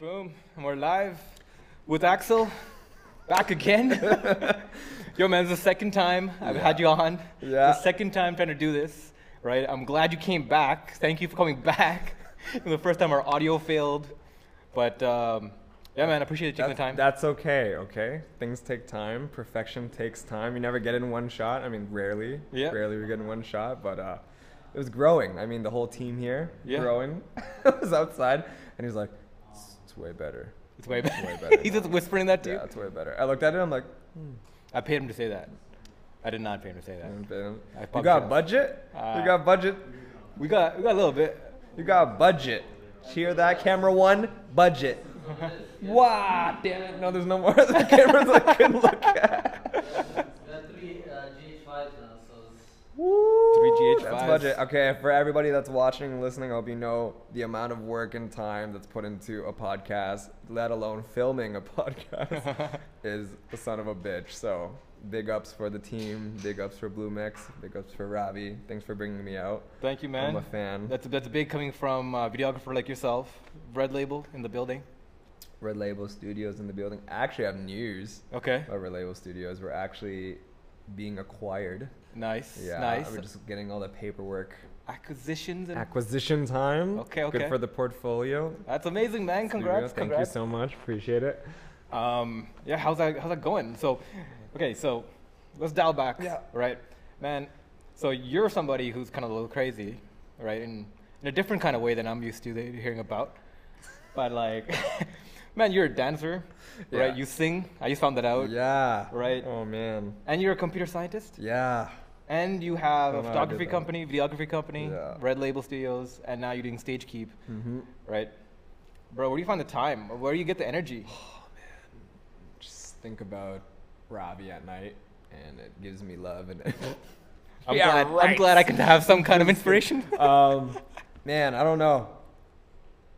Boom. And we're live with Axel. Back again. Yo, man, it's the second time I've had you on. Yeah. The second time trying to do this, right? I'm glad you came back. Thank you for coming back. the first time our audio failed. But um, yeah, man, I appreciate you taking That's, the time. that's okay, okay? Things take time. Perfection takes time. You never get in one shot. I mean, rarely. Yeah. Rarely we get in one shot, but uh, it was growing. I mean, the whole team here Yeah. growing. I was outside, and he's like, it's, it's way better. it's way better. way better He's now. just whispering that to you. Yeah, it's way better. I looked at it, I'm like, hmm. I paid him to say that. I did not pay him to say that. You I fucked got up. budget? Uh, you got budget? We got we got a little bit. You got budget. Hear that, camera one? Budget. wow, damn it. No, there's no more other cameras I can look at. We have three uh, GH5s now, so Woo, Three That's GH5s. budget. Okay, for everybody that's watching and listening, I hope you know the amount of work and time that's put into a podcast, let alone filming a podcast, is the son of a bitch. So, big ups for the team, big ups for Blue Mix, big ups for Robbie. Thanks for bringing me out. Thank you, man. I'm a fan. That's that's big coming from a videographer like yourself. Red Label in the building. Red Label Studios in the building. I actually have news Okay. about Red Label Studios. We're actually being acquired. Nice. Yeah, Nice. we're just getting all the paperwork. Acquisitions and Acquisition time. Okay, okay. Good for the portfolio. that's amazing, man. Congrats. Studios, Thank congrats. you so much. Appreciate it. Um, yeah, how's that? How's that going? So, okay, so let's dial back. Yeah. Right, man. So you're somebody who's kind of a little crazy, right? In in a different kind of way than I'm used to hearing about. But like, man, you're a dancer, right? You sing. I just found that out. Yeah. Right. Oh man. And you're a computer scientist. Yeah. And you have a Don't know how I did photography company, videography company, Yeah. Red Label Studios, and now you're doing StageKeep, Mm-hmm. right? Bro, where do you find the time? Where do you get the energy? Oh man, just think about Ravi at night, and it gives me love. And I'm Yeah, glad. I'm glad I can have some kind of inspiration. um, man, I don't know.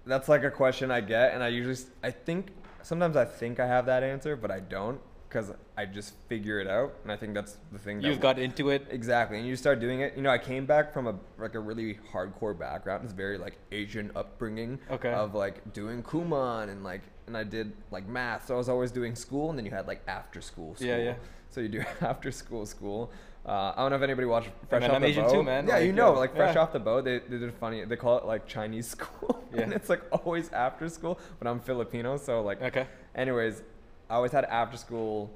That's like a question I get, and I usually, I think sometimes I think I have that answer, but I don't, because I just figure it out, and I think that's the thing. You've got into it. Exactly, and you start doing it. You know, I came back from a like a really hardcore background. It's very like Asian upbringing Okay. of like doing Kumon and like and I did like math. So I was always doing school, and then you had like after school school. Yeah, yeah. So you do after school school. Uh, I don't know if anybody watched Fresh man, Off I'm the Asian Boat. too, man. Yeah, you know, like Fresh yeah. Off the Boat. They they did funny. They call it like Chinese school, and Yeah. it's like always after school. But I'm Filipino, so like Okay. Anyways, I always had after school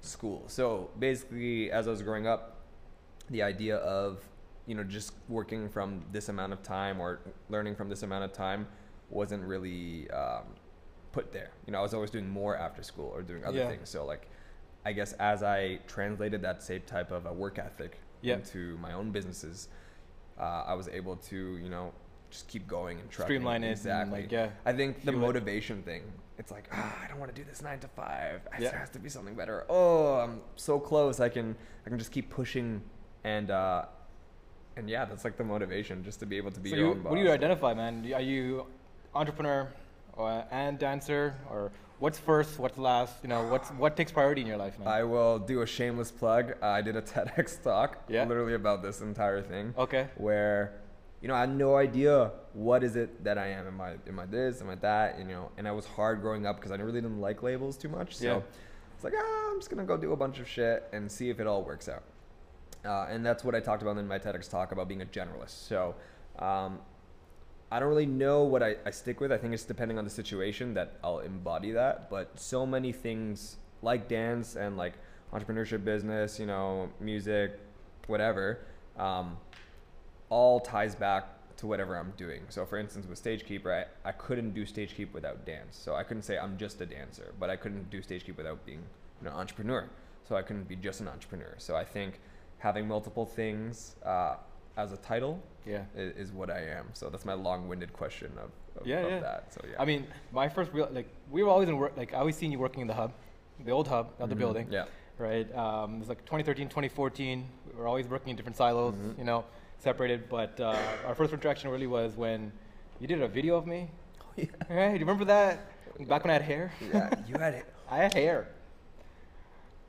school. So basically, as I was growing up, the idea of you know just working from this amount of time or learning from this amount of time wasn't really um, put there. You know, I was always doing more after school or doing other Yeah. things. So like, I guess as I translated that same type of a work ethic Yeah. into my own businesses, uh, I was able to you know just keep going and trucking. Streamline it exactly. like, yeah, I think the fuel it. motivation thing. It's like ah, I don't want to do this nine to five. Yeah. There has to be something better. Oh, I'm so close. I can I can just keep pushing, and uh, and yeah, that's like the motivation, just to be able to be So your you, own boss. what do you identify, man? Are you entrepreneur or, and dancer, or what's first, what's last? You know, what's what takes priority in your life, man? I will do a shameless plug. Uh, I did a TEDx talk, Yeah. literally about this entire thing. Okay. Where, you know, I had no idea what is it that I am. Am I am I this? Am I that? You know, and I was hard growing up because I really didn't like labels too much. So Yeah. it's like, ah, I'm just gonna go do a bunch of shit and see if it all works out. Uh, and that's what I talked about in my TEDx talk about being a generalist. So. Um, I don't really know what I, I stick with. I think it's depending on the situation that I'll embody that. But so many things like dance and like entrepreneurship business, you know, music, whatever, um, all ties back to whatever I'm doing. So for instance, with Stagekeeper, I, I couldn't do StageKeep without dance. So I couldn't say I'm just a dancer, but I couldn't do StageKeep without being an entrepreneur. So I couldn't be just an entrepreneur. So I think having multiple things uh, as a title yeah. is, is what I am. So that's my long-winded question of, of, Yeah, of yeah. that. So yeah. I mean, my first real like we were always in work. Like I always seen you working in the hub, the old hub, not the Mhm. building. Yeah. right? Um, it was like 2013, 2014. We were always working in different silos, Mhm. you know, separated. But uh, our first interaction really was when you did a video of me. Oh, yeah. Right? Do you remember that? Back when I had hair. Yeah, you had it. I had hair.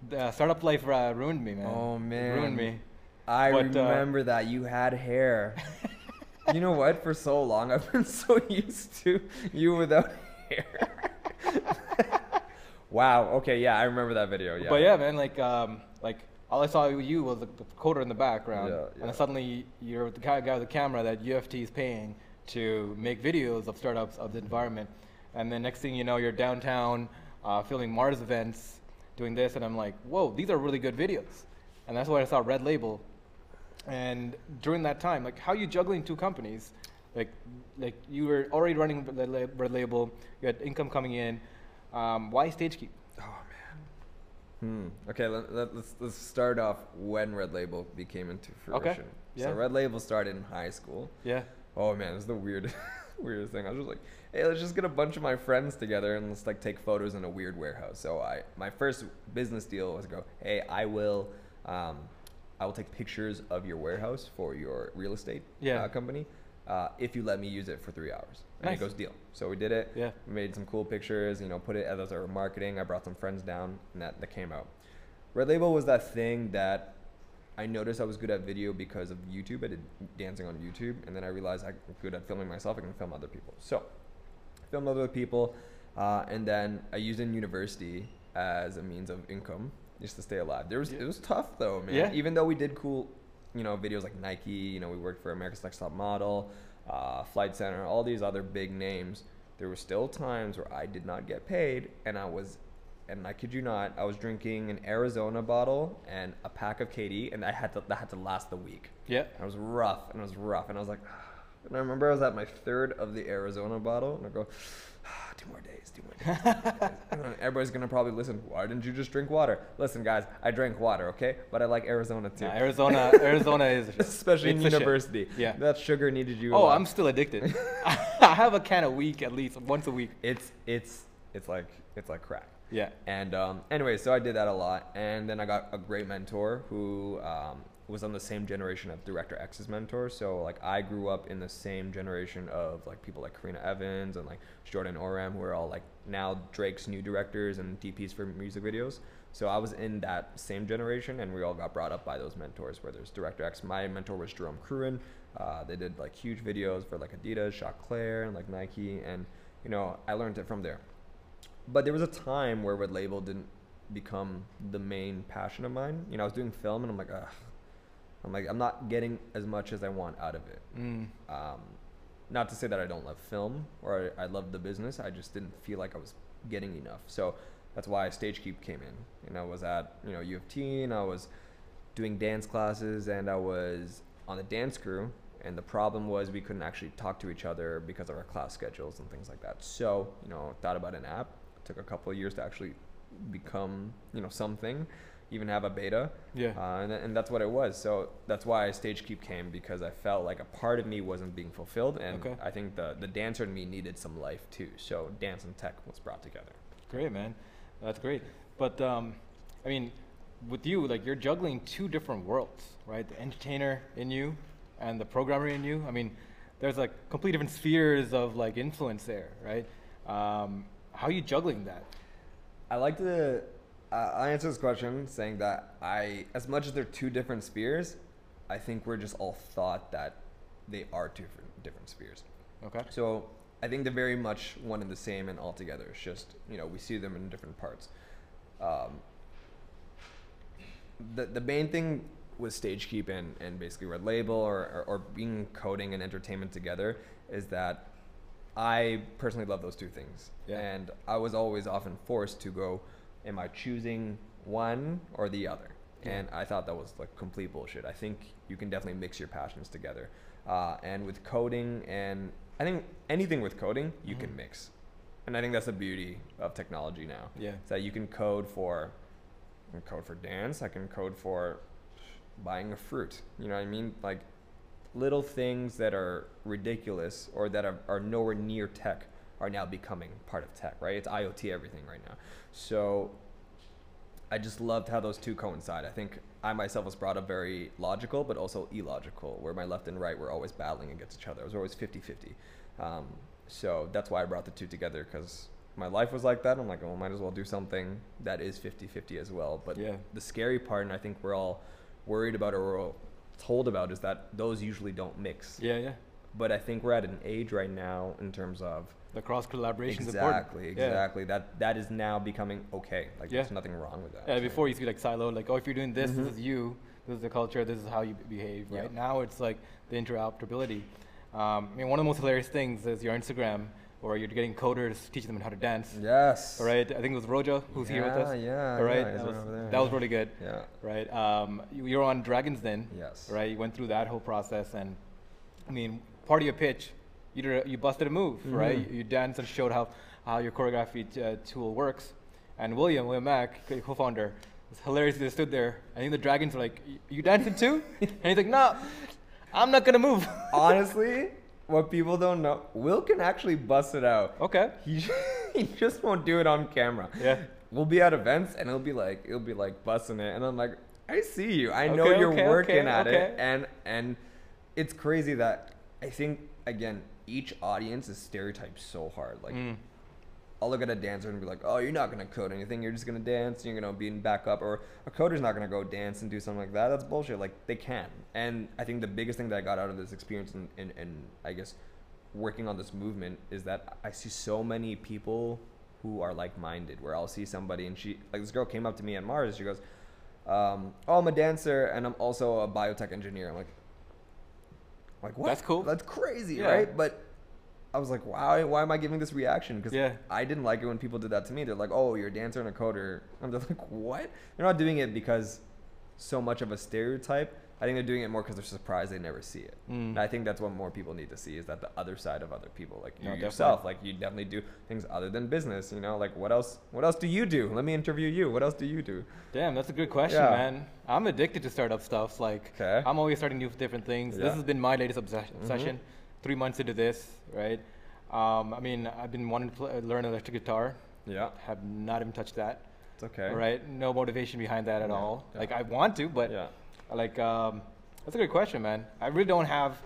The startup life uh, ruined me, man. Oh It man, ruined me. I But, uh, remember that you had hair. you know what? For so long, I've been so used to you without hair. wow. Okay. Yeah, I remember that video. Yeah. But yeah, man, like um, like all I saw with you was the coder in the background, Yeah, and yeah. then suddenly you're the guy, guy with the camera that U of T is paying to make videos of startups of the environment, and then next thing you know, you're downtown uh, filming Mars events, doing this, and I'm like, whoa, these are really good videos, and that's when I saw Red Label, and during that time, like, how are you juggling two companies? Like, like you were already running Red Label, you had income coming in. Um, why StageKeep? Oh. Hmm. Okay. Let, let, let's let's start off when Red Label became into fruition. Okay, yeah. So Red Label started in high school. Yeah. Oh man, it's the weird, weirdest thing. I was just like, hey, let's just get a bunch of my friends together and let's like take photos in a weird warehouse. So I, my first business deal was to go, hey, I will, um, I will take pictures of your warehouse for your real estate Yeah. uh, company, uh, if you let me use it for three hours. And Nice. he goes, deal. So we did it. Yeah. We Made some cool pictures. You know, put it as our marketing. I brought some friends down, and that that came out. Red Label was that thing that I noticed I was good at video because of YouTube. I did dancing on YouTube, and then I realized I'm good at filming myself. I can film other people. So, filmed other people, uh, and then I used in university as a means of income just to stay alive. There was Yeah. it was tough though, man. Yeah. Even though we did cool, you know, videos like Nike. You know, we worked for America's Next Top Model, uh, Flight Center, all these other big names. There were still times where I did not get paid, and I was and I kid you not, I was drinking an Arizona bottle and a pack of KD, and I had to that had to last the week. Yeah. And it was rough, and it was rough, and I was like, and I remember I was at my third of the Arizona bottle, and I go, two more days, two more days. everybody's gonna probably listen. Why didn't you just drink water? Listen, guys, I drank water, okay, but I like Arizona too. Yeah, Arizona, Arizona is Especially in the shit. university. Yeah. That sugar needed you. Oh. I'm still addicted. I have a can a week at least, once a week. It's it's it's like it's like crack. Yeah. And um, anyway, so I did that a lot, and then I got a great mentor who um, was on the same generation of Director X's mentor. So like I grew up in the same generation of like people like Karena Evans and like Jordan Oram, who are all like now Drake's new directors and DPs for music videos. So I was in that same generation, and we all got brought up by those mentors. Where there's Director X, my mentor was Jerome Cruin. Uh, they did like huge videos for like Adidas, Claire, and like Nike, and you know I learned it from there but there was a time where Red Label didn't become the main passion of mine. You know, I was doing film and I'm like, ugh. I'm like, I'm not getting as much as I want out of it. Mm. Um, not to say that I don't love film or I, I love the business. I just didn't feel like I was getting enough. So that's why StageKeep came in. And I was at, you know, U of T and I was doing dance classes and I was on the dance crew. And the problem was we couldn't actually talk to each other because of our class schedules and things like that. So, you know, thought about an app. took a couple of years to actually become, you know, something, even have a beta. Yeah. Uh, and, and that's what it was. So that's why StageKeep came because I felt like a part of me wasn't being fulfilled, and Okay. I think the the dancer in me needed some life too. So dance and tech was brought together. Great, man. That's great. But um, I mean, with you, like you're juggling two different worlds, right? The entertainer in you and the programmer in you. I mean, there's like complete different spheres of like influence there, right? Um, how are you juggling that? I like to. Uh, I answer this question saying that I, as much as they're two different spheres, I think we're just all thought that they are two different different spheres. Okay. So I think they're very much one and the same and all together. It's just you know we see them in different parts. Um, the the main thing with StageKeep and, and basically Red Label or, or, or being coding and entertainment together is that I personally love those two things. Yeah. And I was always often forced to go, am I choosing one or the other? Yeah. And I thought that was like complete bullshit. I think you can definitely mix your passions together. Uh, and with coding and I think anything with coding you can Mhm. mix. And I think that's the beauty of technology now. Yeah. Is that you can code for can code for dance, I can code for buying a fruit. You know what I mean? Like little things that are ridiculous or that are, are nowhere near tech are now becoming part of tech, right? It's IoT everything right now. So I just loved how those two coincide. I think I myself was brought up very logical, but also illogical, where my left and right were always battling against each other. It was always 50 50. Um, so that's why I brought the two together because my life was like that. I'm like, well, might as well do something that is 50 50 as well. But Yeah. the scary part, and I think we're all worried about or we're all told about, is that those usually don't mix Yeah, yeah. but I think we're at an age right now in terms of The cross collaboration is exactly, important. Yeah. exactly that that is now becoming okay. Like Yeah. there's nothing wrong with that. Yeah, So- before you see like siloed, like oh, if you're doing this, Mhm. this is you, this is the culture, this is how you behave. Yeah. Right now, it's like the interoperability. Um, I mean, one of the most hilarious things is your Instagram, where you're getting coders teaching them how to dance. Yes. All right, I think it was Rojo who's here with us. yeah, All right, yeah, that, was, there, that was really good. Yeah. Right, um, you, you're on Dragons Den. Yes. Right, you went through that whole process, and I mean, part of your pitch, you did a, you busted a move, right? Mhm. You, you danced and showed how how your choreography t- uh, tool works. And William, William Mack, co- co-founder, was hilarious. They stood there. I think the dragons were like, "Y- "You dancing too?" and he's like, "No, I'm not gonna move." Honestly, what people don't know, Will can actually bust it out. okay. He, he just won't do it on camera. Yeah. We'll be at events and he'll be like, he'll be like busting it, and I'm like, I see you. I know Okay, you're okay, working okay, at okay. it, and and it's crazy that I think again each audience is stereotyped so hard. Like Mm. I'll look at a dancer and be like, oh, you're not gonna code anything. You're just gonna dance. You're gonna be in backup, or a coder's not gonna go dance and do something like that. That's bullshit. Like they can. And I think the biggest thing that I got out of this experience and, and, and I guess working on this movement is that I see so many people who are like-minded. Where I'll see somebody and she like this girl came up to me at Mars. She goes, um, "Oh, I'm a dancer and I'm also a biotech engineer." I'm like, like what? That's cool. That's crazy, Yeah. right? But I was like, why? Why am I giving this reaction? Because Yeah. I didn't like it when people did that to me. They're like, "Oh, you're a dancer and a coder." I'm just like, "What?" They're not doing it because so much of a stereotype. I think they're doing it more because they're surprised they never see it. Mm. And I think that's what more people need to see is that the other side of other people, like you No, yourself, like you definitely do things other than business. You know, like what else? What else do you do? Let me interview you. What else do you do? Damn, that's a good question, Yeah. man. I'm addicted to startup stuff. Like, 'Kay. I'm always starting new different things. Yeah. This has been my latest obsession. Mhm. Three months into this, right? Um, I mean, I've been wanting to pl- learn electric guitar. Yeah, Have not even touched that. it's okay. Right? No motivation behind that at Yeah, all. Like, I want to, but yeah. Like, um, that's a good question, man. I really don't have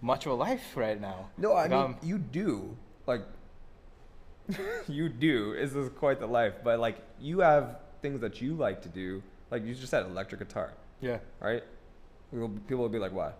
much of a life right now. No, I Like, mean um, you do. Like you do. This is quite the life. But like you have things that you like to do. Like you just said, electric guitar, yeah. right? People people will be like, why?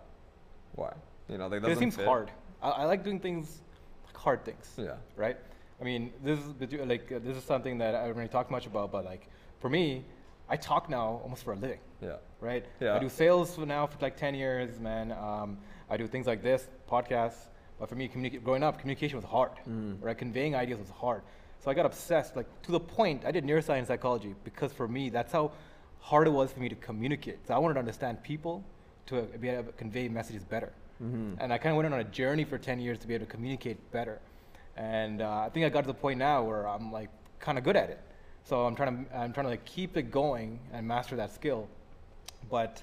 Why? You know, they It seems fit. hard. I, I like doing things, like hard things. Yeah. right? I mean, this is like uh, this is something that I haven't really talk much about, but like for me, I talk now almost for a living, Yeah. right? Yeah. I do sales for now for like ten years, man. Um, I do things like this, podcasts. But for me, communica- growing up, communication was hard, Mm. right? Conveying ideas was hard. So I got obsessed, like to the point I did neuroscience psychology because for me, that's how hard it was for me to communicate. So I wanted to understand people to be able to convey messages better. Mm-hmm. And I kind of went on a journey for 10 years to be able to communicate better. And uh, I think I got to the point now where I'm like kind of good at it. So I'm trying to I'm trying to like keep it going and master that skill. But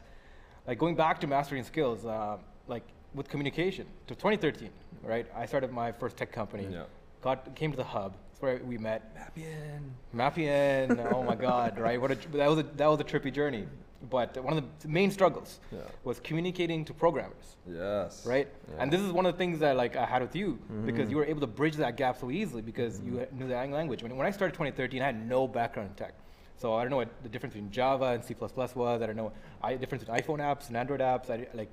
like going back to mastering skills, uh, like with communication, to 2013, right? I started my first tech company. Yeah. Got came to the hub. That's where we met. Mappin. Mappien, oh my God, right? What a, that was a that was a trippy journey. But one of the main struggles Yeah. was communicating to programmers Yes. right? Yeah. And this is one of the things that like I had with you because Mhm. you were able to bridge that gap so easily because you knew the language. When, when I started 2013, I had no background in tech, so I don't know what the difference between Java and C++ was. I don't know I, difference in iPhone apps and Android apps. I like,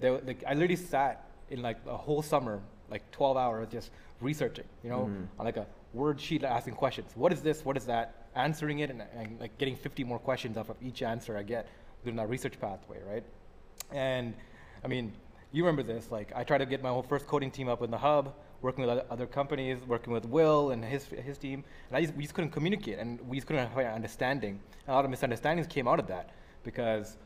there, like I literally sat in like a whole summer, like 12 hours, just researching, you know, Mhm. on like a word sheet asking questions. What is this? What is that? Answering it and, and like getting 50 more questions off of each answer I get during that research pathway, right? And I mean, you remember this. Like, I tried to get my whole first coding team up in the hub, working with other- companies, working with Will and his his team, and I just, we just couldn't communicate, and we just couldn't have an understanding. And a lot of misunderstandings came out of that because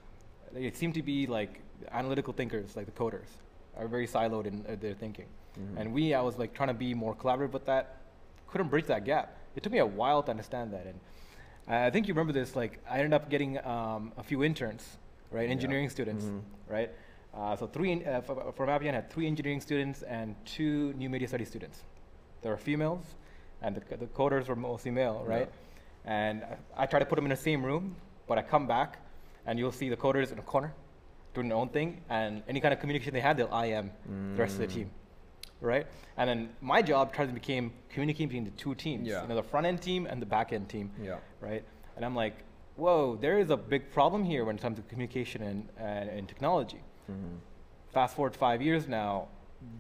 it seemed to be like analytical thinkers, like the coders, are very siloed in uh, their thinking. Mhm. And we, I was like trying to be more collaborative with that, couldn't bridge that gap. It took me a while to understand that, and I think you remember this. Like, I ended up getting um, a few interns, right? Yeah. Engineering students, Mhm. right? Uh, so three in, uh, for, for Appian, had three engineering students and two new media studies students. They were females, and the, the coders were mostly male, right? And I, I try to put them in the same room, but I come back, and you'll see the coders in a corner, doing their own thing, and any kind of communication they had, they'll IM the rest of the Mm. team, right? And then my job tries to became communicating between the two teams, Yeah. you know, the front end team and the back end team Yeah. right? And I'm like, whoa, there is a big problem here when it comes to communication and, and, and technology. Mm-hmm. Fast forward five years now,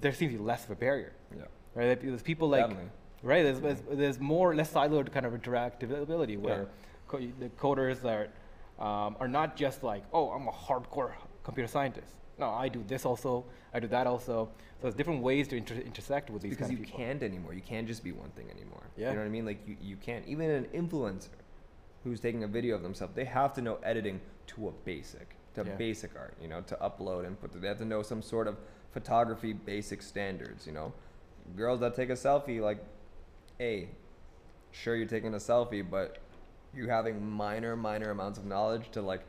there seems to be less of a barrier, Yeah. right? There's people like, Definitely. right? There's, there's, there's more less siloed kind of interactability where co- the coders are um, are not just like, oh, I'm a hardcore computer scientist. No, I do this also. I do that also. So there's different ways to inter- intersect with these because you people. can't anymore. You can't just be one thing anymore. Yeah. You know what I mean? Like you, you can't. Even an influencer who's taking a video of themselves, they have to know editing to a basic, to Yeah. basic art. You know, to upload and put. They have to know some sort of photography basic standards. You know, girls that take a selfie, like, hey, sure you're taking a selfie, but you having minor, minor amounts of knowledge to like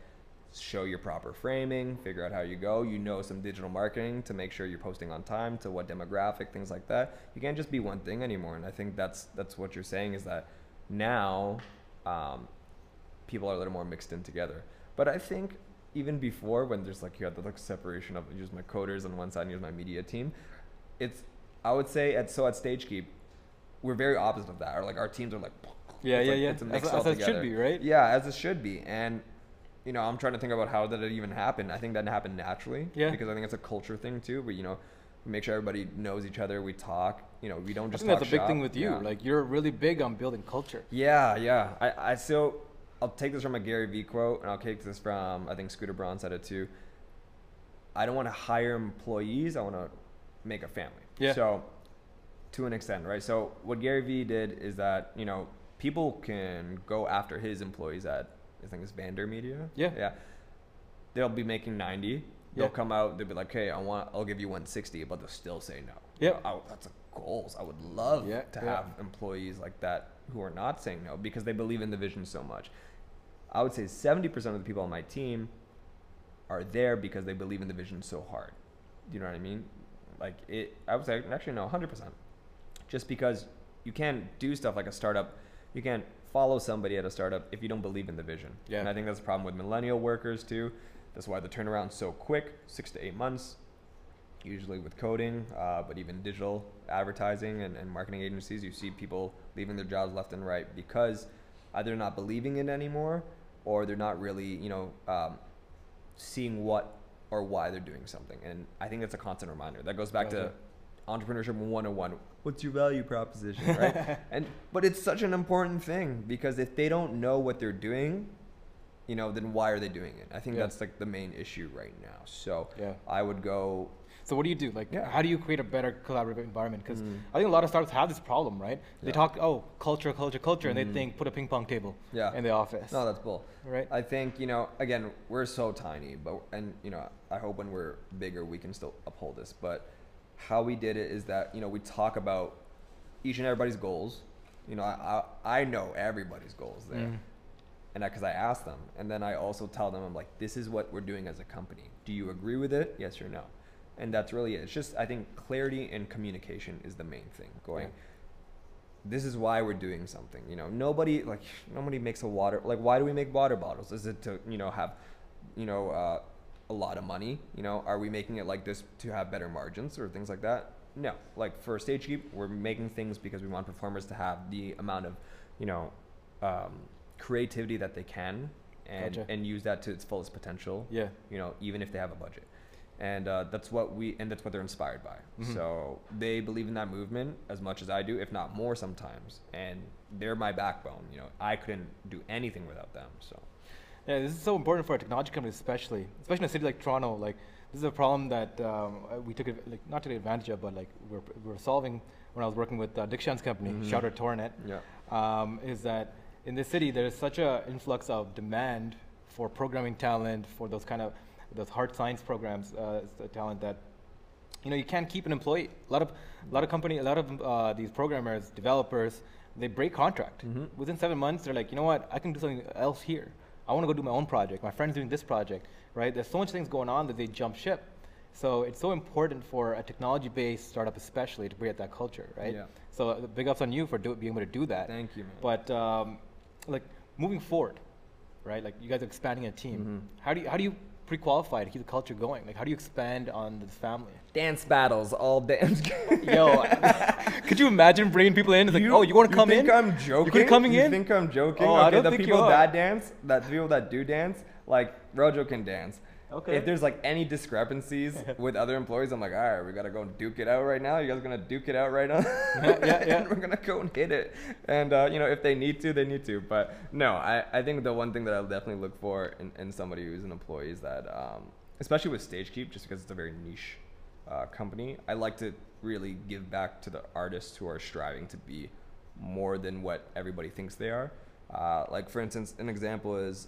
show your proper framing, figure out how you go. You know some digital marketing to make sure you're posting on time to what demographic, things like that. You can't just be one thing anymore. And I think that's that's what you're saying is that now um, people are a little more mixed in together. But I think even before when there's like you had the like separation of use my coders on one side and use my media team, it's I would say at so at StageKeep, we're very opposite of that. Or like our teams are like Yeah, it's yeah, like- yeah. It's a As- mix as it should be, right? Yeah, as it should be. And you know, I'm trying to think about how did it even happen. I think that happened naturally. Yeah. Because I think it's a culture thing too. But you know, we make sure everybody knows each other. We talk. You know, we don't just. I think that's a big shop. thing with you. Yeah. Like you're really big on building culture. Yeah, yeah. I, I so I'll take this from a Gary Vee quote, and I'll take this from I think Scooter Braun said it too. I don't want to hire employees. I want to make a family. Yeah. So, to an extent, right? So what Gary Vee did is that you know people can go after his employees at I think it's VaynerMedia. Yeah. Yeah. They'll be making ninety. They'll Yeah. come out. They'll be like, "Hey, I want. I'll give you one sixty, but they'll still say no." Yeah. I, that's a goals. I would love Yeah, to yeah. have employees like that who are not saying no because they believe in the vision so much. I would say 70% of the people on my team are there because they believe in the vision so hard. Do you know what I mean? Like it I would say actually no, 100%. Just because you can't do stuff like a startup, you can't follow somebody at a startup if you don't believe in the vision. Yeah. And I think that's a problem with millennial workers too. That's why the turnaround's so quick, 6 to 8 months usually with coding, uh, but even digital advertising and, and marketing agencies, you see people leaving their jobs left and right because either they're not believing it anymore or they're not really, you know, um, seeing what or why they're doing something. And I think that's a constant reminder. That goes back to. Entrepreneurship 101. What's your value proposition, right? and but it's such an important thing because if they don't know what they're doing, you know, then why are they doing it? I think Yeah. that's like the main issue right now. So Yeah. I would go So what do you do? Like, Yeah. how do you create a better collaborative environment? Because Mm. I think a lot of startups have this problem, right? They talk, oh, culture, culture, culture, and Mm. they think put a ping pong table Yeah. in the office. No, that's bull. Right. I think you know. Again, we're so tiny, but and you know, I hope when we're bigger, we can still uphold this. But how we did it is that you know we talk about each and everybody's goals. You know, I I, I know everybody's goals there, Mm. and because I, ask them, and then I also tell them, I'm like, this is what we're doing as a company. Do you agree with it? Yes or no? And that's really it. It's just I think clarity and communication is the main thing. Going, Yeah. this is why we're doing something. You know, nobody like nobody makes a water like why do we make water bottles? Is it to you know have you know uh, a lot of money? You know, are we making it like this to have better margins or things like that? No, like for StageKeep, we're making things because we want performers to have the amount of you know um, creativity that they can and Gotcha. and use that to its fullest potential. Yeah. You know, even if they have a budget. And uh, that's what we and that's what they're inspired by. Mhm. So they believe in that movement as much as I do, if not more sometimes. And they're my backbone. You know, I couldn't do anything without them. So Yeah, this is so important for a technology company, especially, especially in a city like Toronto. Like, this is a problem that um, uh, we took, like, not took advantage of, but like we're, we're solving when I was working with uh, Shan's company, Mhm. shout out Tornet. yeah, um, is that in this city there is such a influx of demand for programming talent for those kind of those hard science programs uh, s- talent that you know you can't keep an employee a lot of a lot of company a lot of uh, these programmers developers they break contract Mhm. within seven months they're like you know what i can do something else here i want to go do my own project my friend's doing this project right there's so much things going on that they jump ship so it's so important for a technology-based startup especially to create that culture right Yeah. so uh, big ups on you for do, being able to do that thank you, man. but um, like moving forward, right? Like you guys are expanding a team. Mhm. How do you how do you pre-qualify to keep the culture going? Like how do you expand on this family? dance battles all dance. Yo, could you imagine bringing people in? It's like, oh, you want to come think in? I'm joking? You coming You in? think I'm joking? Oh, okay, I don't the think you people are. that dance, that the people that do dance, like Rojo can dance. Okay. If there's like any discrepancies with other employees, I'm like, all right, we gotta go duke it out right now. You guys gonna duke it out right now? Yeah, yeah, we're gonna go and hit it. And uh, you know, if they need to, they need to. But no, I, I think the one thing that I'll definitely look for in, in somebody who's an employee is that, um, especially with StageKeep, just because it's a very niche uh, company, I like to really give back to the artists who are striving to be more than what everybody thinks they are. Uh, like for instance, an example is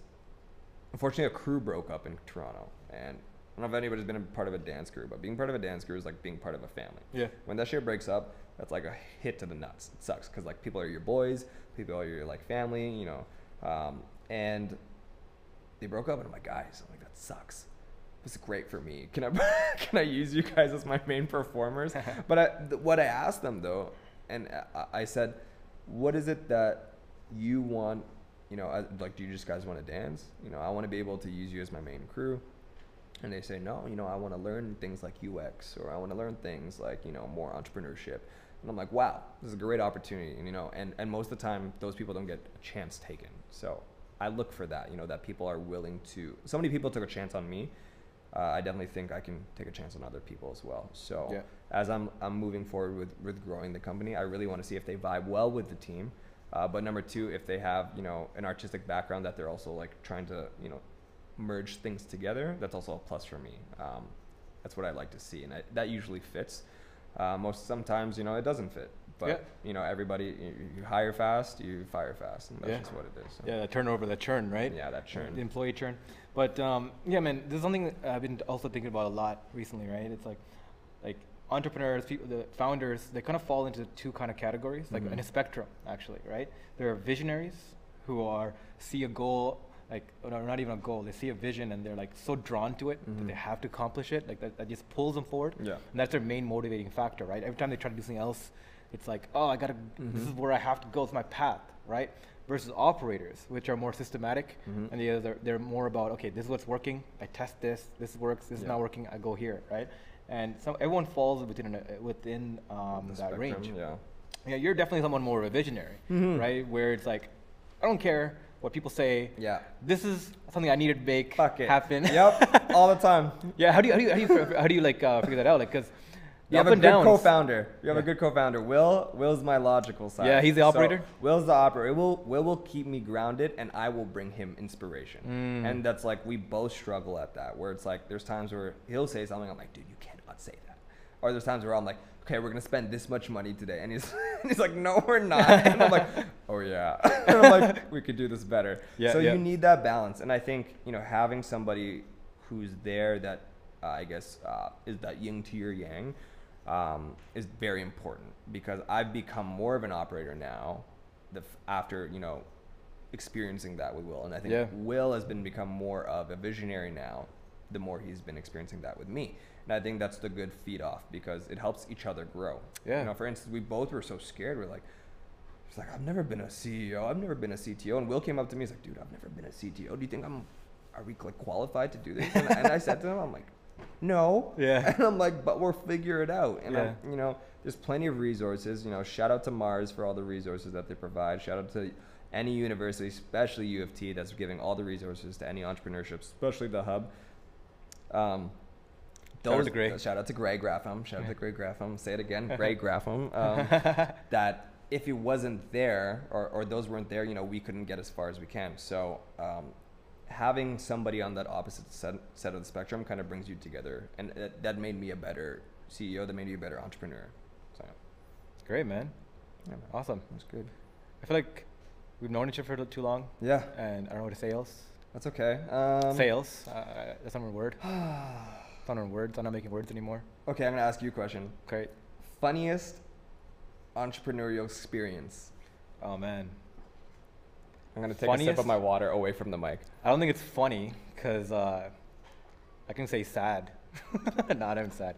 unfortunately a crew broke up in Toronto, and I don't know if anybody's been a part of a dance crew, but being part of a dance crew is like being part of a family. Yeah. When that shit breaks up, that's like a hit to the nuts. It sucks because like people are your boys, people are your like family, you know, um, and they broke up, and I'm like, guys, I'm like that sucks. This is great for me. Can I can I use you guys as my main performers? but I, th- what I asked them though, and I, I said, what is it that you want? You know, as- like, do you just guys want to dance? You know, I want to be able to use you as my main crew. And they say, no, you know, I want to learn things like UX or I want to learn things like, you know, more entrepreneurship. And I'm like, wow, this is a great opportunity. And, you know, and, and most of the time, those people don't get a chance taken. So I look for that, you know, that people are willing to. So many people took a chance on me. Uh, I definitely think I can take a chance on other people as well. So Yeah. as I'm, I'm moving forward with, with growing the company, I really want to see if they vibe well with the team. Uh, but number two, if they have, you know, an artistic background that they're also like trying to, you know, merge things together, that's also a plus for me. Um, that's what I like to see, and I, that usually fits. Uh, most sometimes, you know, it doesn't fit. But Yeah. you know, everybody you, you hire fast, you fire fast, and that's Yeah. just what it is. So. Yeah, the turnover, the churn, right? Yeah, that churn. The employee churn. But um, yeah, man, there's something that I've been also thinking about a lot recently, right? It's like, like entrepreneurs, people, the founders, they kind of fall into two kind of categories, like Mhm. in a spectrum, actually, right? There are visionaries who are see a goal, like or not even a goal, they see a vision and they're like so drawn to it that Mhm. they have to accomplish it, like that, that just pulls them forward. Yeah. And that's their main motivating factor, right? Every time they try to do something else, it's like, oh, I gotta, this Mhm. is where I have to go, it's my path, right? Versus operators, which are more systematic, Mhm. and the other, they're more about, okay, this is what's working, I test this, this works, this is not working, I go here, right? And so everyone falls within uh, within um, that spectrum, range. Yeah. Yeah, you're definitely someone more of a visionary, Mhm. right? Where it's like, I don't care what people say. Yeah. This is something I needed to make happen. Yep. All the time. yeah. How do you how do you how do you, how do you like uh, figure that out? Like, cause You have a good downs- co-founder. You have a good co-founder. Will. Will's my logical side. Yeah, he's the So, operator? Will's the operator. Will. Will will keep me grounded, and I will bring him inspiration. Mm. And that's like we both struggle at that. Where it's like there's times where he'll say something, I'm like, dude, you cannot say that. Or there's times where I'm like, okay, we're gonna spend this much money today, and he's and he's like, no, we're not. and I'm like, oh yeah. and I'm like, we could do this better. Yeah, so yeah. you need that balance, and I think you know having somebody who's there that uh, I guess uh, is that yin to your yang um, is very important because I've become more of an operator now, the f- after you know experiencing that with Will, and I think Yeah. Will has been become more of a visionary now, the more he's been experiencing that with me, and I think that's the good feed off because it helps each other grow. Yeah. You know, for instance, we both were so scared. We're like. it's like, I've never been a CEO. I've never been a CTO. And Will came up to me. He's like, dude, I've never been a CTO. Do you think I'm, are we like qualified to do this? And, and I said to him, I'm like, no. Yeah. And I'm like, but we'll figure it out. And I'm, you know, there's plenty of resources. You know, shout out to Mars for all the resources that they provide. Shout out to any university, especially U of T, that's giving all the resources to any entrepreneurship, especially the hub. Um, those- Gray. Shout out to Gray Grapham. Shout out to Gray Grapham. Say it again, Gray Grapham. Um, that if it wasn't there or, or those weren't there, you know, we couldn't get as far as we can. So um, having somebody on that opposite set, set of the spectrum kind of brings you together, and that, that made me a better CEO. That made me a better entrepreneur. So Great, man. yeah, man, Awesome. that's good. I feel like we've known each other for too long, Yeah, and I don't know what to say else. that's okay. Um, Sales. Uh, that's not a word. Not a word. I'm not making words anymore. okay, I'm gonna ask you a question. Okay. Funniest entrepreneurial experience. Oh man. I'm gonna take a sip of my water away from the mic. I don't think it's funny because uh, I can say sad. Not even sad.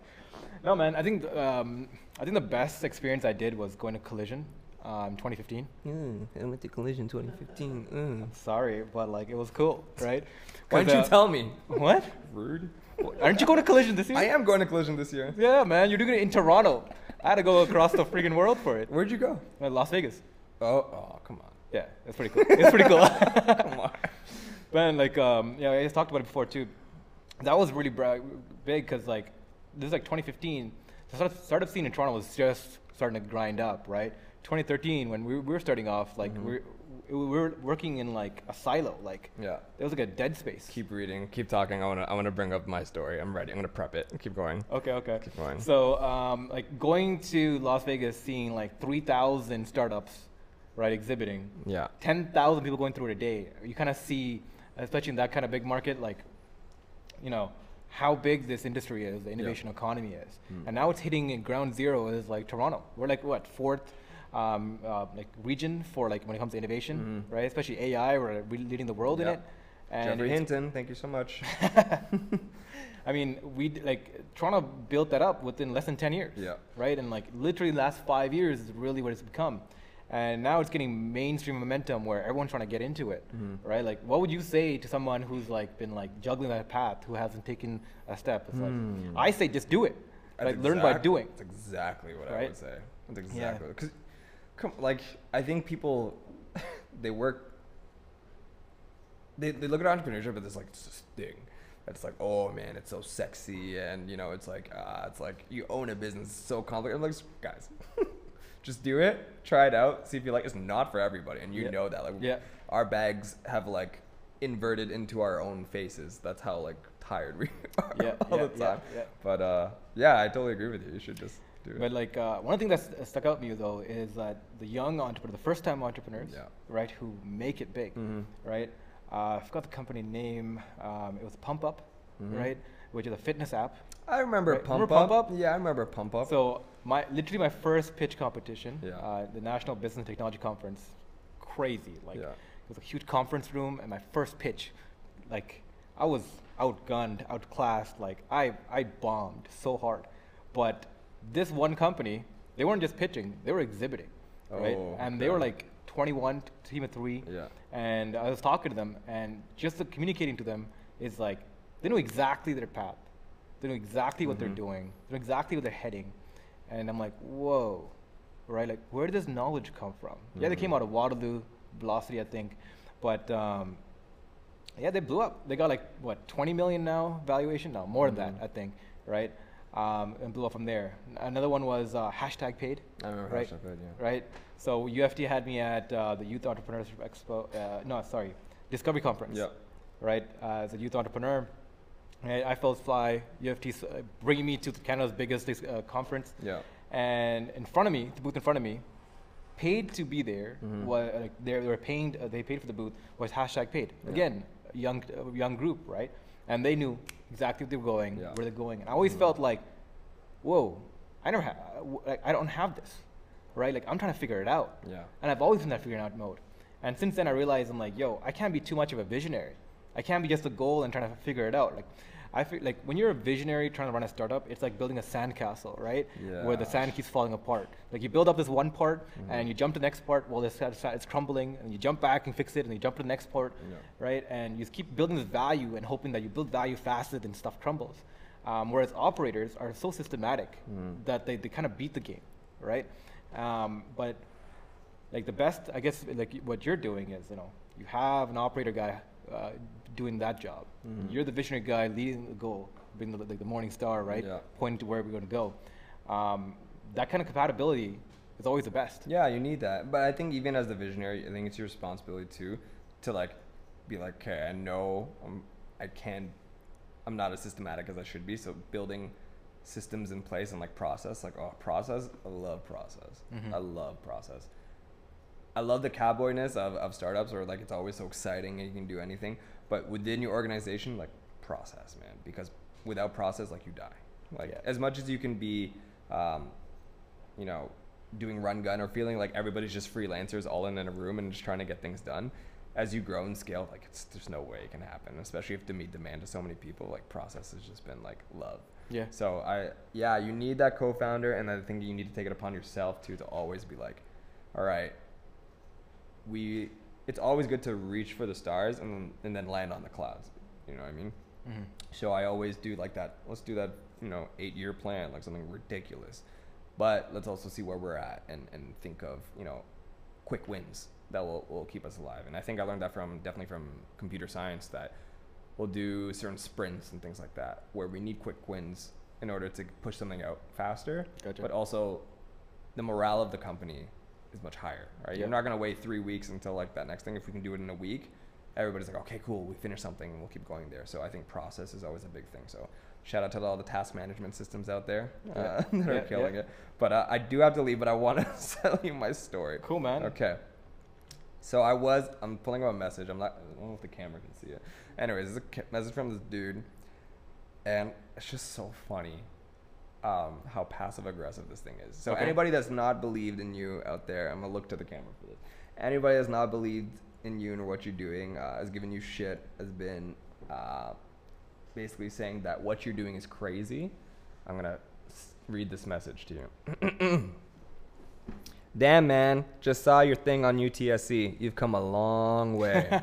No, man. I think um, I think the best experience I did was going to Collision, um, 2015. Mm, I went to Collision 2015. Mm. Sorry, but like it was cool, right? Why didn't uh, you tell me? What? Rude. Aren't you going to Collision this year? I am going to Collision this year. Yeah, man. You're doing it in Toronto. I had to go across the freaking world for it. Where'd you go? Uh, Las Vegas. Oh, oh, come on. Yeah, it's pretty cool. It's pretty cool. Come on. Man, like, um, yeah, I just talked about it before too. that was really bra- big because like this is like 2015. The startup, scene in Toronto was just starting to grind up, right? 2013 when we, we were starting off, like Mhm. we we were working in like a silo, like Yeah. it was like a dead space. Keep reading. Keep talking. I wanna I wanna bring up my story. I'm ready. I'm gonna prep it. Keep going. Okay, okay. Keep going. So, um, like going to Las Vegas, seeing like 3,000 startups, right, exhibiting, Yeah. 10,000 people going through it a day. You kind of see, especially in that kind of big market, like, you know, how big this industry is, the innovation economy is. Mm. And now it's hitting ground zero is like Toronto. We're like what fourth, um, uh, like region for like when it comes to innovation, Mhm. right? Especially AI, we're leading the world in it. And Geoffrey Hinton, thank you so much. I mean, we like Toronto built that up within less than 10 years. Yeah. Right? And like literally the last five years is really what it's become. And now it's getting mainstream momentum where everyone's trying to get into it. Mhm. Right? Like, what would you say to someone who's like been like juggling that path, who hasn't taken a step? It's Hmm. like, I say just do it. That's like, learn by doing. That's exactly what I would say. That's Yeah. exactly because, come like I think people, they work. They, they look at entrepreneurship as this like this thing. It's like, oh man, it's so sexy, and you know, it's like, ah, it's like you own a business, it's so complicated. I'm like, guys, just do it, try it out, see if you like. It's not for everybody, and you Yeah. know that. Like, Yeah. our bags have like inverted into our own faces. That's how like tired we are Yeah, all yeah, the time. But uh, yeah, I totally agree with you. You should just it. But like uh, one thing that stuck out to me though is that the young entrepreneur, the first time entrepreneurs, Yeah. right, who make it big, Mhm. right? Uh, I forgot the company name. Um, it was Pump Up, Mhm. right, which is a fitness app. I remember Right, Pump, remember up. Pump Up? Yeah, I remember Pump Up. So my literally my first pitch competition, Yeah. uh, the National Business Technology Conference, crazy. Like Yeah. it was a huge conference room, and my first pitch, like I was outgunned, outclassed. Like I I bombed so hard, but this one company, they weren't just pitching; they were exhibiting, right? Oh, And they were like 21, team of three. Yeah. And I was talking to them, and just the communicating to them is like they know exactly their path. They know exactly what Mhm. they're doing. They know exactly where they're heading. And I'm like, whoa, right? Like, where did this knowledge come from? Yeah, they came Mhm. out of Waterloo, Velocity, I think, but um, yeah, they blew up. They got like what 20 million now valuation? No, more Mhm. than that, I think, right? Um, and blew up from there. Another one was uh, hashtag paid I remember right? Hashtag Paid, yeah. right? So U of T had me at uh, the Youth Entrepreneurship Expo. Uh, no, sorry, Discovery Conference. Yeah. Right, uh, as a youth entrepreneur, and I felt fly. U of T's uh, bringing me to Canada's biggest uh, conference, Yeah. and in front of me, the booth in front of me, paid to be there. Mhm. Was like they they were paying. Uh, they paid for the booth. Was hashtag paid. Yeah. Again, young uh, young group, right? And they knew exactly where they were going, Yeah. where they're going. And I always Mhm. felt like, whoa, I never ha- like I don't have this, right? Like I'm trying to figure it out. Yeah. And I've always been that figuring out mode. And since then, I realized I'm like, yo, I can't be too much of a visionary. I can't be just a goal and trying to figure it out. Like, I feel like when you're a visionary trying to run a startup, it's like building a sandcastle, right? Where the sand keeps falling apart. Like you build up this one part, Mhm. and you jump to the next part. Well, this it's crumbling, and you jump back and fix it, and you jump to the next part, Yeah. right? And you just keep building this value and hoping that you build value faster than stuff crumbles. Um, whereas operators are so systematic Mhm. that they, they kind of beat the game, right? Um, but like the best, I guess, like what you're doing is, you know, you have an operator guy uh, doing that job. Mhm. You're the visionary guy leading the goal, being the, like the morning star, right? Yeah. Pointing to where we're going to go. Um, that kind of compatibility is always the best. Yeah, you need that. But I think even as the visionary, I think it's your responsibility too, to like, be like, okay, I know I'm, I can, I'm not as systematic as I should be. So building systems in place and like process, like oh process, I love process. Mhm. I love process. I love the cowboyness of, of startups where like it's always so exciting and you can do anything. But within your organization, like process, man, because without process, like you die. Like Yeah. as much as you can be, um, you know, doing run gun or feeling like everybody's just freelancers all in, in a room and just trying to get things done. As you grow and scale, like it's there's no way it can happen, especially if to meet demand to so many people. Like process has just been like love. Yeah. So I yeah, you need that co-founder, and I think you need to take it upon yourself too to always be like, all right, we. It's always good to reach for the stars and then, and then land on the clouds. You know what I mean? Mhm. So I always do like that. Let's do that, you know, eight year plan, like something ridiculous. But let's also see where we're at and, and think of, you know, quick wins that will, will keep us alive. And I think I learned that from definitely from computer science that we'll do certain sprints and things like that where we need quick wins in order to push something out faster. Gotcha. But also, the morale of the company is much higher, right? You're not gonna wait three weeks until like that next thing. If we can do it in a week, everybody's like, okay, cool, we finished something, and we'll keep going there. So I think process is always a big thing. So shout out to all the task management systems out there uh, Yeah. that are killing yeah. it. But uh, I do have to leave, but I want to tell you my story. Cool, man. Okay. So I was, I'm pulling up a message. I'm not, I don't know if the camera can see it. Anyways, it's a message from this dude, and it's just so funny um, how passive aggressive this thing is. So Okay. anybody that's not believed in you out there, I'm gonna look to the camera for this. Anybody that's not believed in you and what you're doing, uh, has given you shit, has been uh, basically saying that what you're doing is crazy. I'm gonna s- read this message to you. Damn, man. Just saw your thing on UTSC. You've come a long way.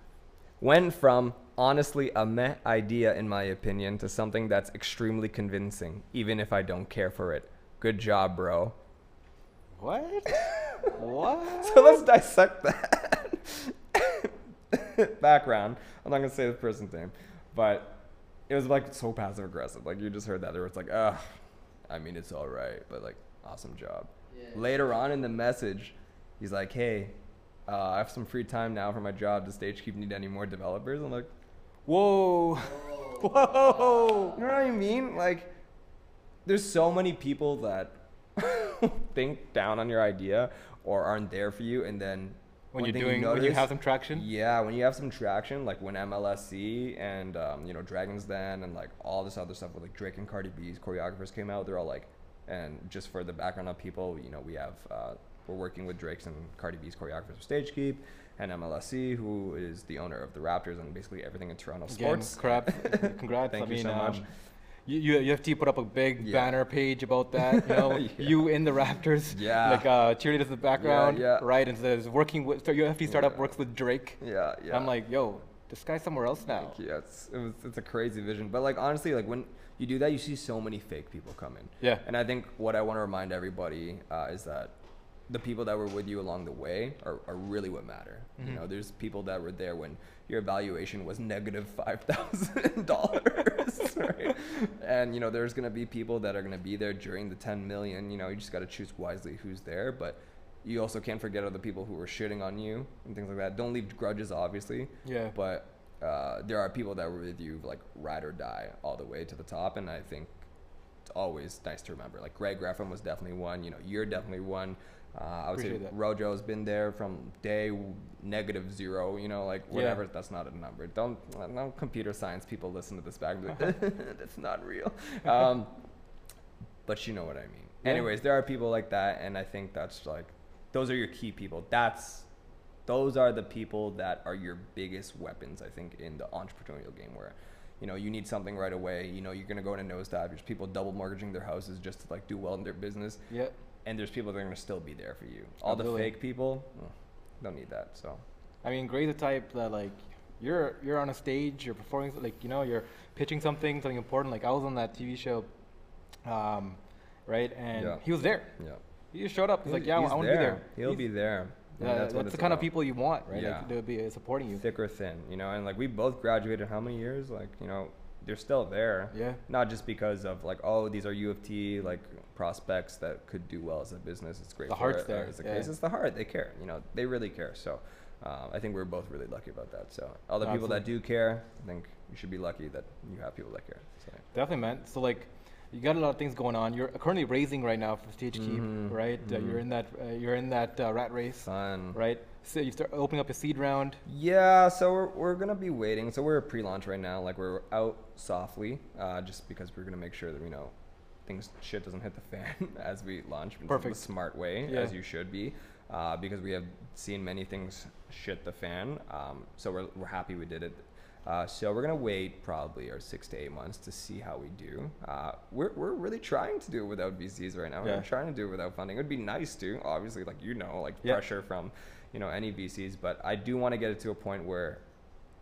Went from honestly a meh idea, in my opinion, to something that's extremely convincing, even if I don't care for it. Good job, bro. What? what? So let's dissect that. Background. I'm not going to say the person's name, but it was like so passive aggressive. Like you just heard that. There was like, ugh, I mean, it's all right, but like, awesome job. Yeah. Later on in the message, he's like, "Hey, uh, I have some free time now for my job. Does StageKeep need any more developers?" I'm like, Whoa. Whoa. "You know what I mean? Like, there's so many people that think down on your idea or aren't there for you, and then When you're doing, when you have some traction. yeah, when you have some traction, like when MLSE and um, you know Dragons Den and like all this other stuff with like Drake and Cardi B's choreographers came out, they're all like, and just for the background of people, you know, we have uh, we're working with Drake's and Cardi B's choreographers for StageKeep and MLSE, who is the owner of the Raptors and basically everything in Toronto Again, sports. crap. Congrats. Thank I you mean, so much. um, you, you, you have to put up a big Yeah. banner page about that. You know, Yeah. you in the Raptors. Yeah. Like uh, cheerleaders in the background. yeah. Right. And says working with. So U of T startup Yeah. works with Drake. Yeah, yeah. I'm like, yo, this guy's somewhere else now. Like, yeah, it's it was it's a crazy vision. But like honestly, like when you do that, you see so many fake people come in. Yeah. And I think what I want to remind everybody uh, is that the people that were with you along the way are, are really what matter. You Mhm. know, there's people that were there when your evaluation was negative five thousand dollars, right? And you know, there's gonna be people that are gonna be there during the ten million. You know, you just gotta choose wisely who's there, but. You also can't forget other people who were shitting on you and things like that. Don't leave grudges, obviously Yeah. but uh, there are people that were with you like ride or die all the way to the top and i think it's always nice to remember like greg Greffin was definitely one you know you're definitely one uh, i would say Appreciate that. rojo's been there from day negative zero you know like Yeah. whatever that's not a number don't no computer science people listen to this back that's not real um, but you know what i mean Yeah. anyways there are people like that and i think that's like those are your key people that's those are the people that are your biggest weapons, I think, in the entrepreneurial game where, you know, you need something right away. You know, you're gonna go in a nosedive. There's people double mortgaging their houses just to like do well in their business, Yeah. And there's people that are gonna still be there for you. All the fake people, mm, don't need that. So I mean, Gray's the type that like you're you're on a stage, you're performing, like you know, you're pitching something, something important. Like I was on that TV show, um, right? And Yeah. he was there. yeah, He just showed up. He's like, yeah, I he's want to be there. He'll He's- be there. Yeah, that's that's, the kind of people you want, right? Yeah. Like to be supporting you. thick or thin, you know, and like we both graduated how many years? Like, you know, they're still there. Yeah. Not just because of like, oh, these are U of T like prospects that could do well as a business. It's great. The heart's it, there, uh, a yeah. case, it's the heart. They care. You know, they really care. So, uh, I think we're both really lucky about that. So, all the people that do care, I think you should be lucky that you have people that care. So, Definitely, man. So like, you got a lot of things going on. You're currently raising right now for StageKeep, Mhm, right? Uh, mhm. you're in that uh, you're in that uh, rat race, fun. right? So you start opening up a seed round. Yeah, so we're, we're gonna be waiting. So we're pre-launch right now. Like we're out softly, uh, just because we're gonna make sure that we know things shit doesn't hit the fan as we launch in Perfect. the smart way, Yeah. as you should be, uh, because we have seen many things shit the fan. Um, so we're we're happy we did it. Uh, so we're gonna wait probably our six to eight months to see how we do. Uh, we're we're really trying to do it without VCs right now. Yeah. We're trying to do it without funding. It would be nice to, obviously, like you know, like Yeah. pressure from, you know, any VCs. But I do want to get it to a point where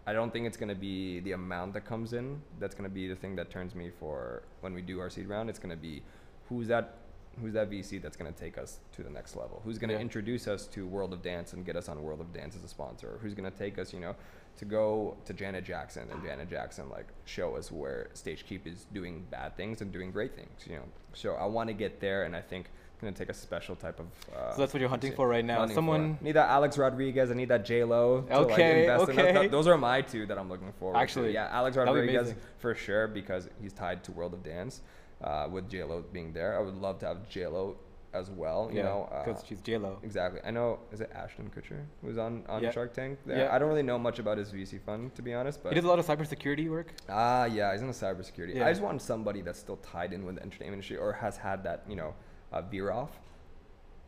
I don't think it's going to be the amount that comes in that's going to be the thing that turns me for when we do our seed round. It's going to be who's that Who's that VC that's going to take us to the next level? Who's going to Yeah. introduce us to World of Dance and get us on World of Dance as a sponsor? Who's going to take us, you know, to go to Janet Jackson and Janet Jackson like show us where StageKeep is doing bad things and doing great things, you know? So I want to get there, and I think to take a special type of. Uh, So that's what you're hunting for right now. hunting for. Someone- need that Alex Rodriguez. I need that J Lo. Okay, like, invest in. That- okay. that- those are my two that I'm looking for. Actually, to. Yeah, Alex Rodriguez for sure because he's tied to World of Dance. Uh, with J Lo being there, I would love to have J Lo as well. You yeah, know, uh, because she's J Lo. Exactly. I know. Is it Ashton Kutcher who's on on Yeah. Shark Tank? Yeah. I don't really know much about his VC fund to be honest, but He does a lot of cybersecurity work. ah, yeah, he's in the cybersecurity. Yeah. I just want somebody that's still tied in with the entertainment industry or has had that you know uh, veer.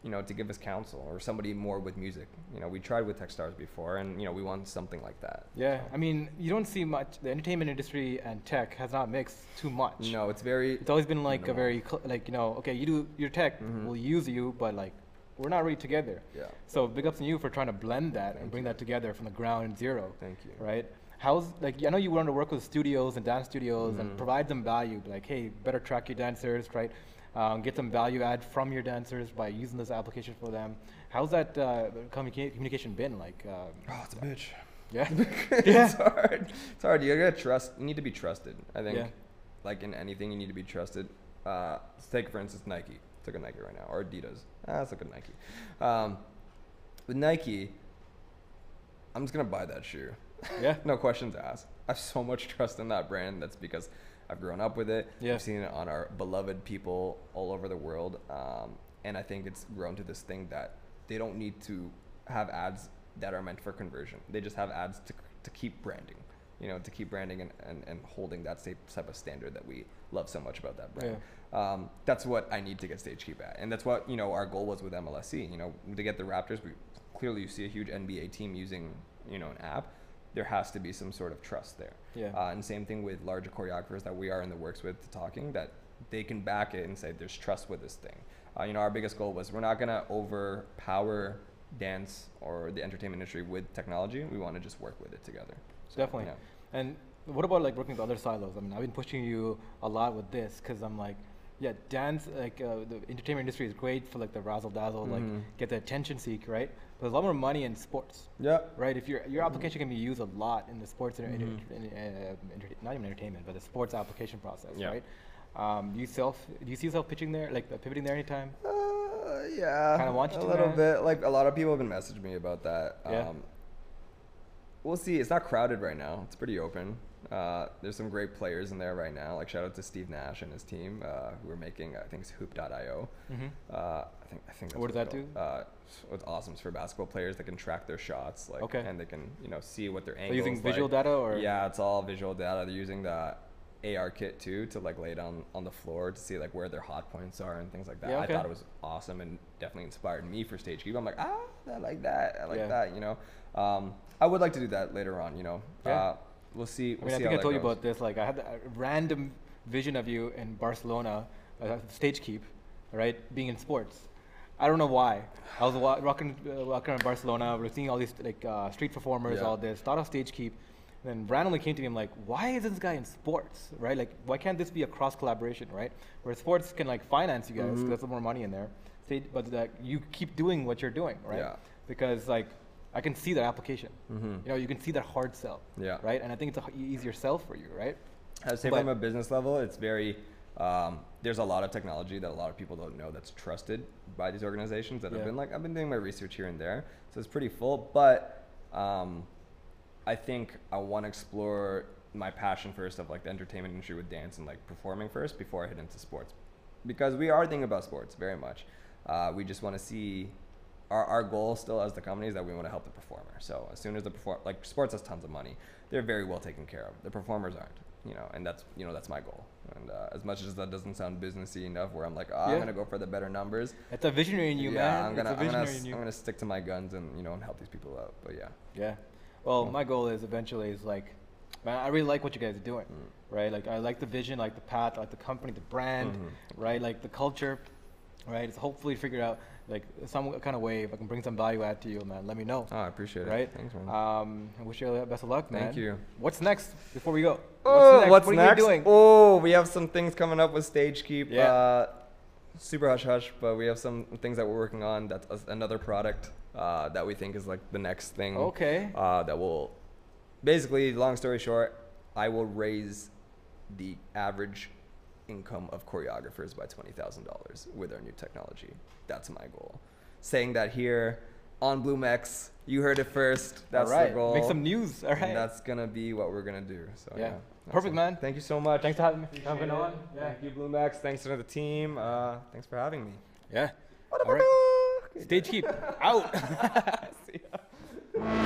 You know, to give us counsel or somebody more with music. You know, we tried with Techstars before, and you know, we want something like that. Yeah, I mean, you don't see much. The entertainment industry and tech has not mixed too much. No, it's very. It's always been like a very cl- like you know, okay, you do your tech, Mhm. we'll use you, but like we're not really together. Yeah. So big ups to you for trying to blend that and bring you. that together from the ground zero. Thank you. Right? How's like I know you want to work with studios and dance studios and Mhm. provide them value, like hey, better track your dancers, right? Um, get some value add from your dancers by using this application for them. How's that uh, communica- communication been like? Uh, Oh, it's a bitch. yeah. it's hard. It's hard. You gotta trust. You need to be trusted. I think, Yeah. like in anything, you need to be trusted. Uh, let's take for instance Nike. Let's look at Nike right now, or Adidas. Ah, let's look at Nike. Um, with Nike, I'm just gonna buy that shoe. Yeah. no questions asked. I have so much trust in that brand. That's because I've grown up with it. Yeah. I've seen it on our beloved people all over the world. Um, and I think it's grown to this thing that they don't need to have ads that are meant for conversion. They just have ads to, to keep branding, you know, to keep branding and, and, and holding that same type of standard that we love so much about that brand. Um, that's what I need to get StageKeep at. And that's what, you know, our goal was with MLSE, you know, to get the Raptors. We clearly you see a huge NBA team using, you know, an app. There has to be some sort of trust there. Yeah. Uh, and same thing with larger choreographers that we are in the works with talking that they can back it and say there's trust with this thing. Uh, you know, our biggest goal was we're not gonna overpower dance or the entertainment industry with technology. We want to just work with it together. So, Definitely. yeah. And what about like working with other silos? I mean, I've been pushing you a lot with this because I'm like, yeah, dance, like uh, the entertainment industry is great for like the razzle dazzle, like Mhm. get the attention seek, right? But there's a lot more money in sports, Yeah. right? If your your application can be used a lot in the sports, enter- Mhm. enter- in, uh, enter- not even entertainment, but the sports application process, Yeah. right? Um, do you self, do you see yourself pitching there, like uh, pivoting there anytime? Uh, yeah. Kinda want you a to, little man? bit. Like a lot of people have been messaging me about that. Yeah. Um, we'll see. It's not crowded right now. It's pretty open. Uh, there's some great players in there right now. Like shout out to Steve Nash and his team uh, who are making I think it's Hoop.io. Mm-hmm. Uh, I think I think. That's What does that do? Uh, it's awesome. It's for basketball players that can track their shots, like, Okay. and they can you know see what their So angles. using visual like. data or Yeah, it's all visual data. They're using the ARKit too to like lay down on the floor to see like where their hot points are and things like that. Yeah, okay. I thought it was awesome and definitely inspired me for StageKeep. I'm like, ah, I like that. I like Yeah. that. You know, um, I would like to do that later on. You know, Yeah. We'll see. I We'll mean, I think I told you about this. Like, I had a random vision of you in Barcelona, uh, StageKeep, right? Being in sports. I don't know why. I was wa- walking, uh, walking around Barcelona. We are seeing all these like uh, street performers, Yeah. all this. Thought of StageKeep, and then randomly came to me. I'm like, why is this guy in sports, right? Like, why can't this be a cross collaboration, right? Where sports can like finance you guys, 'cause Mhm. there's more money in there. Stage, but like, you keep doing what you're doing, right? Yeah. Because like, I can see that application. Mhm. You know, you can see that hard sell Yeah. right? And I think it's an easier sell for you, right? I'd say But- from a business level, it's very. Um, there's a lot of technology that a lot of people don't know that's trusted by these organizations that Yeah. have been like I've been doing my research here and there, so it's pretty full. But um, I think I want to explore my passion first of like the entertainment industry with dance and like performing first before I hit into sports, because we are thinking about sports very much. Uh, we just want to see our, our goal still as the company is that we want to help the performer. So as soon as the perform like sports has tons of money, they're very well taken care of. The performers aren't, you know, and that's you know that's my goal. And uh, as much as that doesn't sound businessy enough, where I'm like, oh, Yeah. I'm gonna go for the better numbers. It's a visionary in you, yeah, man. I'm gonna it's a I'm gonna, in you. I'm gonna stick to my guns and you know and help these people out. But yeah, yeah. Well, Cool. my goal is eventually is like, man, I really like what you guys are doing, Mm. right? Like, I like the vision, like the path, like the company, the brand, Mhm. right? Like the culture, right? It's hopefully figured out like some kind of way if I can bring some value add to you, man. Let me know, oh, I appreciate it. right? Thanks, man. Um, I wish you all the best of luck, man. Thank you. What's next before we go? Oh, what's what next? are you doing? Oh, we have some things coming up with StageKeep. Yeah. Uh, super hush hush, but we have some things that we're working on. That's another product uh, that we think is like the next thing. Okay. Uh, that will, basically, long story short, I will raise the average income of choreographers by twenty thousand dollars with our new technology. That's my goal. Saying that here on BloomX, you heard it first. That's All right. the goal. Make some news. All right. And that's gonna be what we're gonna do. So Yeah. yeah. Perfect, it. man. Thank you so much. Thanks for having me. Appreciate Having it. on. Yeah. Thank you, BloomX. Thanks to the team. Uh, thanks for having me. Yeah. All right. StageKeep out. See ya.